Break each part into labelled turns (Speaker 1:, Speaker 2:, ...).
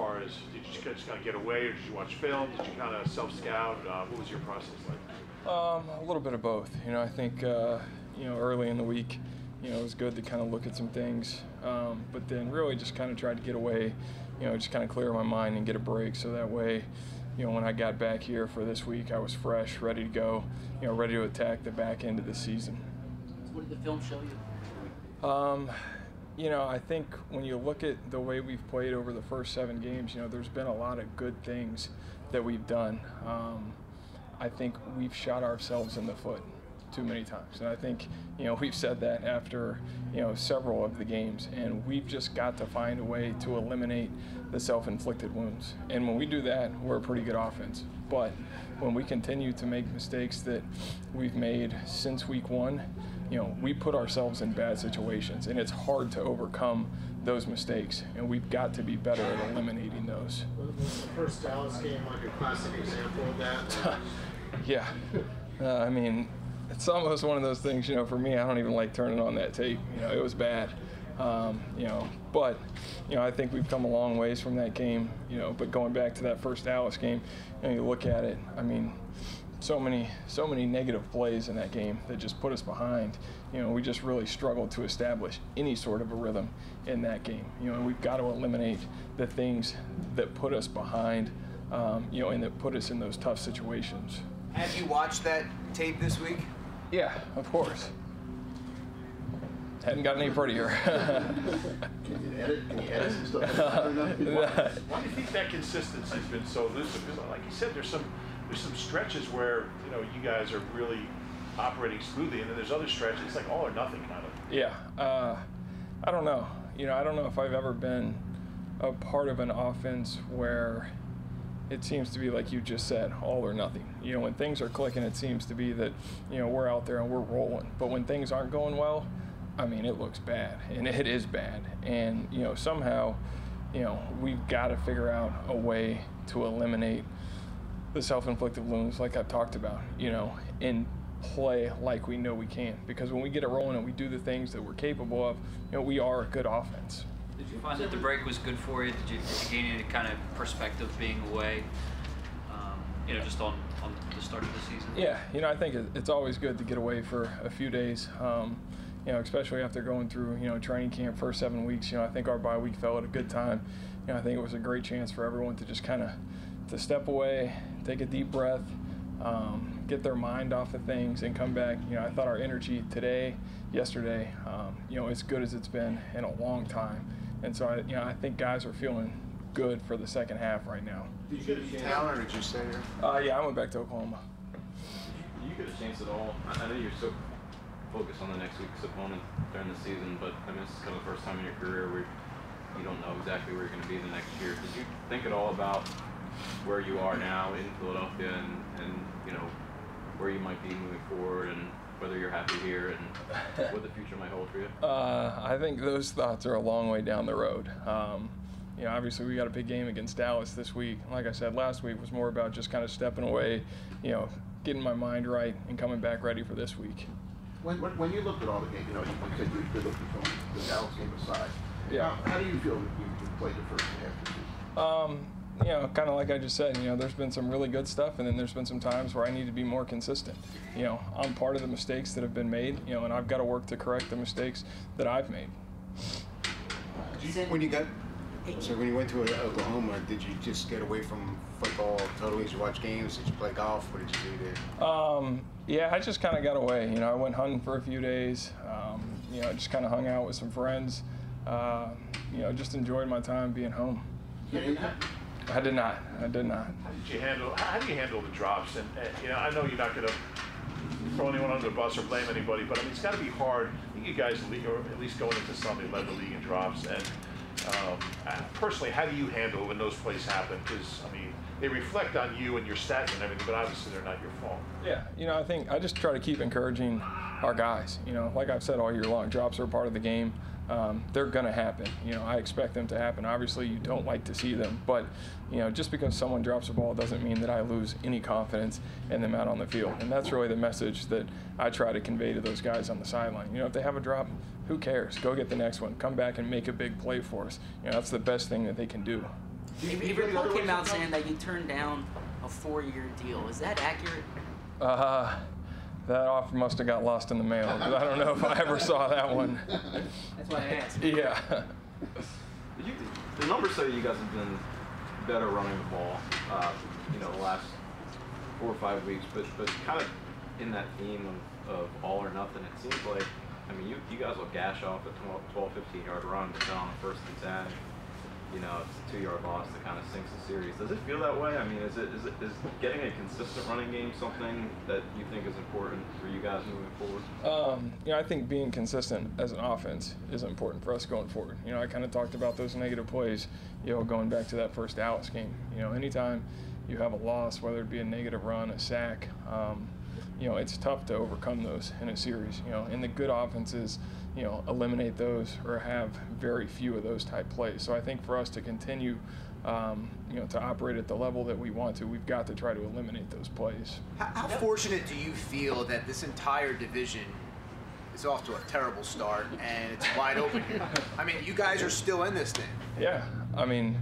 Speaker 1: far as did you just kind of get away, or did you watch film? Did you kind of self scout? Uh, what was your process like?
Speaker 2: Um, a little bit of both. You know, I think uh, you know early in the week, you know, it was good to kind of look at some things, um, but then really just kind of tried to get away. You know, just kind of clear my mind and get a break, so that way, you know, when I got back here for this week, I was fresh, ready to go. You know, ready to attack the back end of the season.
Speaker 3: What did the film show you?
Speaker 2: Um, you know, I think when you look at the way we've played over the first seven games, you know, there's been a lot of good things that we've done. Um, I think we've shot ourselves in the foot too many times. And I think, you know, we've said that after, you know, several of the games. And we've just got to find a way to eliminate the self inflicted wounds. And when we do that, we're a pretty good offense. But when we continue to make mistakes that we've made since week one, you know, we put ourselves in bad situations, and it's hard to overcome those mistakes, and we've got to be better at eliminating those.
Speaker 4: Was the first Dallas game like a classic example of that?
Speaker 2: yeah, uh, I mean, it's almost one of those things. You know, for me, I don't even like turning on that tape. You know, it was bad. Um, you know, but you know, I think we've come a long ways from that game. You know, but going back to that first Dallas game, you know, you look at it. I mean, so many so many negative plays in that game that just put us behind. You know, we just really struggled to establish any sort of a rhythm in that game. You know, we've got to eliminate the things that put us behind. Um, you know, and that put us in those tough situations.
Speaker 5: Have you watched that tape this week?
Speaker 2: Yeah, of course. Hadn't gotten any prettier.
Speaker 4: Can you edit? Can you edit some stuff?
Speaker 1: Why do you think that consistency's been so elusive? Because, like you said, there's some there's some stretches where you know you guys are really operating smoothly, and then there's other stretches. It's like all or nothing kind of.
Speaker 2: Yeah, uh, I don't know. You know, I don't know if I've ever been a part of an offense where it seems to be like you just said, all or nothing. You know, when things are clicking, it seems to be that you know we're out there and we're rolling. But when things aren't going well, I mean, it looks bad, and it is bad. And you know, somehow, you know, we've got to figure out a way to eliminate the self-inflicted wounds like I've talked about, you know, and play like we know we can. Because when we get it rolling and we do the things that we're capable of, you know, we are a good offense.
Speaker 3: Did you find that the break was good for you? Did you, did you gain any kind of perspective being away? Um, you know, just on, on the start of the season.
Speaker 2: Yeah, you know, I think it's always good to get away for a few days. Um, you know, especially after going through, you know, training camp first seven weeks. You know, I think our bye week fell at a good time. You know, I think it was a great chance for everyone to just kind of to step away, take a deep breath, um, get their mind off of things, and come back. You know, I thought our energy today, yesterday, um, you know, as good as it's been in a long time. And so, I, you know, I think guys are feeling good for the second half right now.
Speaker 4: Did you get a
Speaker 5: Town or did you stay here?
Speaker 2: Uh, yeah, I went back to Oklahoma.
Speaker 6: You get a chance at all. I I know you're so focused on the next week's opponent during the season, but I mean, this is kind of the first time in your career where you don't know exactly where you're going to be the next year. Did you think at all about where you are now in Philadelphia and, and you know where you might be moving forward and whether you're happy here and what the future might hold for you?
Speaker 2: Uh, I think those thoughts are a long way down the road. Um, you know, obviously we got a big game against Dallas this week. Like I said, last week was more about just kind of stepping away, you know, getting my mind right and coming back ready for this week.
Speaker 4: When, when, when you looked at all the games, you know, you said you were looking from the Dallas game aside.
Speaker 2: Yeah.
Speaker 4: How, how do you feel that you, you played the first half of the season?
Speaker 2: Um, you know, kind of like I just said, you know, there's been some really good stuff, and then there's been some times where I need to be more consistent. You know, I'm part of the mistakes that have been made, you know, and I've got to work to correct the mistakes that I've made.
Speaker 5: When you got, so when you went to Oklahoma, did you just get away from football totally? Did you watch games? Did you play golf? What did you do there?
Speaker 2: Um, yeah, I just kind of got away. You know, I went hunting for a few days. Um, you know, just kind of hung out with some friends. Uh, you know, just enjoyed my time being home.
Speaker 4: Yeah,
Speaker 2: I did not. I did not.
Speaker 1: How did you handle? How do you handle the drops? And, and you know, I know you're not going to throw anyone under the bus or blame anybody, but I mean, it's got to be hard. I think you guys, or at least going into Sunday, led the league in drops. And um, uh, personally, how do you handle when those plays happen? Because I mean, they reflect on you and your stats and everything, but obviously they're not your fault.
Speaker 2: Yeah, you know, I think I just try to keep encouraging our guys. You know, like I've said all year long, drops are part of the game. Um, they're going to happen. You know, I expect them to happen. Obviously, you don't like to see them, but you know, just because someone drops a ball doesn't mean that I lose any confidence in them out on the field. And that's really the message that I try to convey to those guys on the sideline. You know, if they have a drop, who cares? Go get the next one. Come back and make a big play for us. You know, that's the best thing that they can do.
Speaker 4: you- you
Speaker 7: a
Speaker 4: feel the
Speaker 7: report
Speaker 4: other way
Speaker 7: came out saying that you turned down a four-year deal. Is that accurate?
Speaker 2: Uh, that offer must have got lost in the mail. 'cause I don't know if I ever saw that one.
Speaker 7: That's why I asked.
Speaker 2: Yeah.
Speaker 6: You, the numbers say you guys have been better running the ball, uh, you know, the last four or five weeks, but but kind of in that theme of, of all or nothing, it seems like, I mean, you, you guys will gash off a 12, 12 15 yard run, but then on the first and 10, you know, two yard loss that kind of sinks the series. Does it feel that way? I mean, is it, is it is getting a consistent running game something that you think is important for you guys moving forward?
Speaker 2: Um, you know, I think being consistent as an offense is important for us going forward. You know, I kind of talked about those negative plays, you know, going back to that first Dallas game. You know, anytime you have a loss, whether it be a negative run, a sack, um, you know, it's tough to overcome those in a series. You know, and the good offenses, you know, eliminate those or have very few of those type plays. So I think for us to continue, um, you know, to operate at the level that we want to, we've got to try to eliminate those plays.
Speaker 8: How, how fortunate do you feel that this entire division is off to a terrible start and it's wide open here? I mean, you guys are still in this thing.
Speaker 2: Yeah, I mean,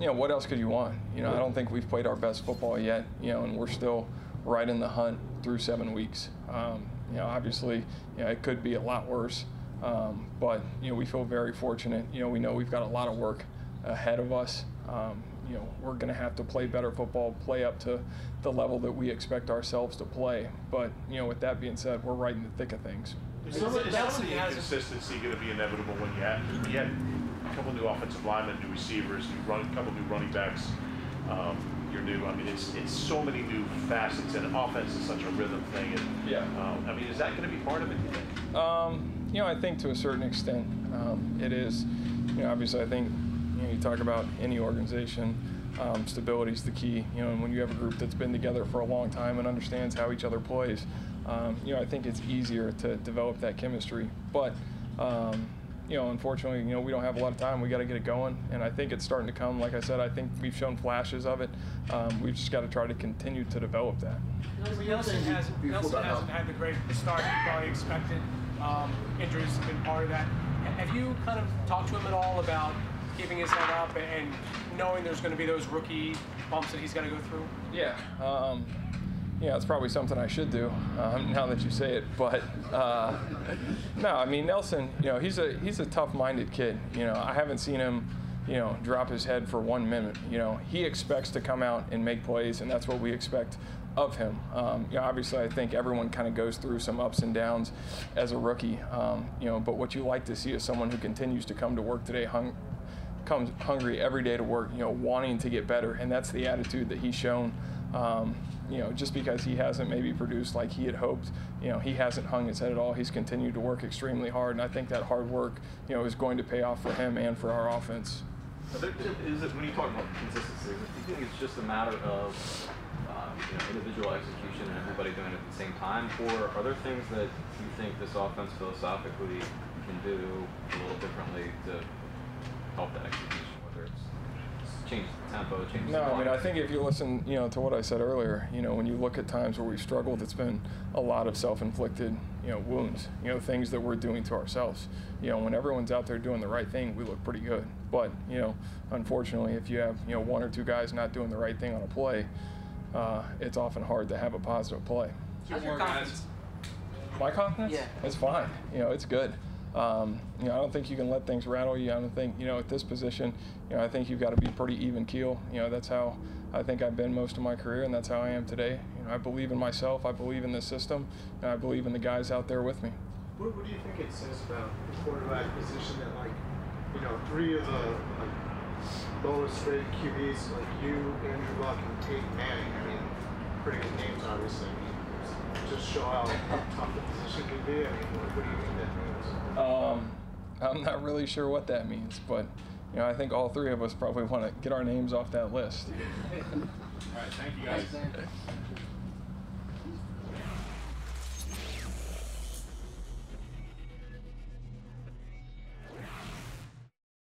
Speaker 2: you know, what else could you want? You know, I don't think we've played our best football yet. You know, and we're still right in the hunt through seven weeks. Um, you know, obviously, you know, it could be a lot worse, um, but you know, we feel very fortunate. You know, we know we've got a lot of work ahead of us. Um, you know, we're going to have to play better football, play up to the level that we expect ourselves to play. But you know, with that being said, we're right in the thick of things.
Speaker 1: Is some, of- is some of the inconsistency going to be inevitable when you had, you had a couple new offensive linemen, new receivers, you run a couple new running backs, um, you're new. I mean, it's it's so many new facets, and offense is such a rhythm thing. And
Speaker 2: Yeah.
Speaker 1: um, I mean, is that going to be part of it? You think?
Speaker 2: Um, you know, I think to a certain extent um, it is. You know, obviously, I think you know you talk about any organization, um, stability is the key. You know, and when you have a group that's been together for a long time and understands how each other plays, um, you know, I think it's easier to develop that chemistry. But um, you know, unfortunately, you know, we don't have a lot of time. We got to get it going, and I think it's starting to come. Like I said, I think we've shown flashes of it. Um, we've just got to try to continue to develop that.
Speaker 9: Nelson hasn't, Nelson hasn't had the great start you probably expected. Um, injuries have been part of that. Have you kind of talked to him at all about keeping his head up and knowing there's going to be those rookie bumps that he's got to go through?
Speaker 2: Yeah. Um, yeah, it's probably something I should do um, now that you say it. But uh, no, I mean Nelson. You know, he's a he's a tough-minded kid. You know, I haven't seen him, you know, drop his head for one minute. You know, he expects to come out and make plays, and that's what we expect of him. Um, you know, obviously, I think everyone kind of goes through some ups and downs as a rookie. Um, you know, but what you like to see is someone who continues to come to work today hung, comes hungry every day to work, you know, wanting to get better, and that's the attitude that he's shown. Um, you know, just because he hasn't maybe produced like he had hoped, you know, he hasn't hung his head at all. He's continued to work extremely hard, and I think that hard work, you know, is going to pay off for him and for our offense.
Speaker 6: Is it when you talk about consistency? Do you think it's just a matter of you know, individual execution and everybody doing it at the same time, or are there things that you think this offense philosophically can do a little differently to help that execution? Whether it's change the tempo, change
Speaker 2: No, I mean, I think if you listen, you know, to what I said earlier, you know, when you look at times where we've struggled, it's been a lot of self-inflicted, you know, wounds, you know, things that we're doing to ourselves. You know, when everyone's out there doing the right thing, we look pretty good. But, you know, unfortunately, if you have, you know, one or two guys not doing the right thing on a play, uh, it's often hard to have a positive play.
Speaker 7: How's your confidence?
Speaker 2: My confidence?
Speaker 7: Yeah.
Speaker 2: It's fine. You know, it's good. Um, you know, I don't think you can let things rattle you. I don't think, you know, at this position, you know, I think you've got to be pretty even keel. You know, that's how I think I've been most of my career, and that's how I am today. You know, I believe in myself. I believe in this system, and I believe in the guys out there with me.
Speaker 10: What, what do you think it says about the quarterback position that like, you know, three of the like lowest rated QBs like you, Andrew Luck, and Peyton Manning. I mean, pretty good names, obviously. I mean, just show how tough the position can be. I mean, what, what do you think that means?
Speaker 2: Um, I'm not really sure what that means, but you know, I think all three of us probably want to get our names off that list.
Speaker 1: All right, thank you guys.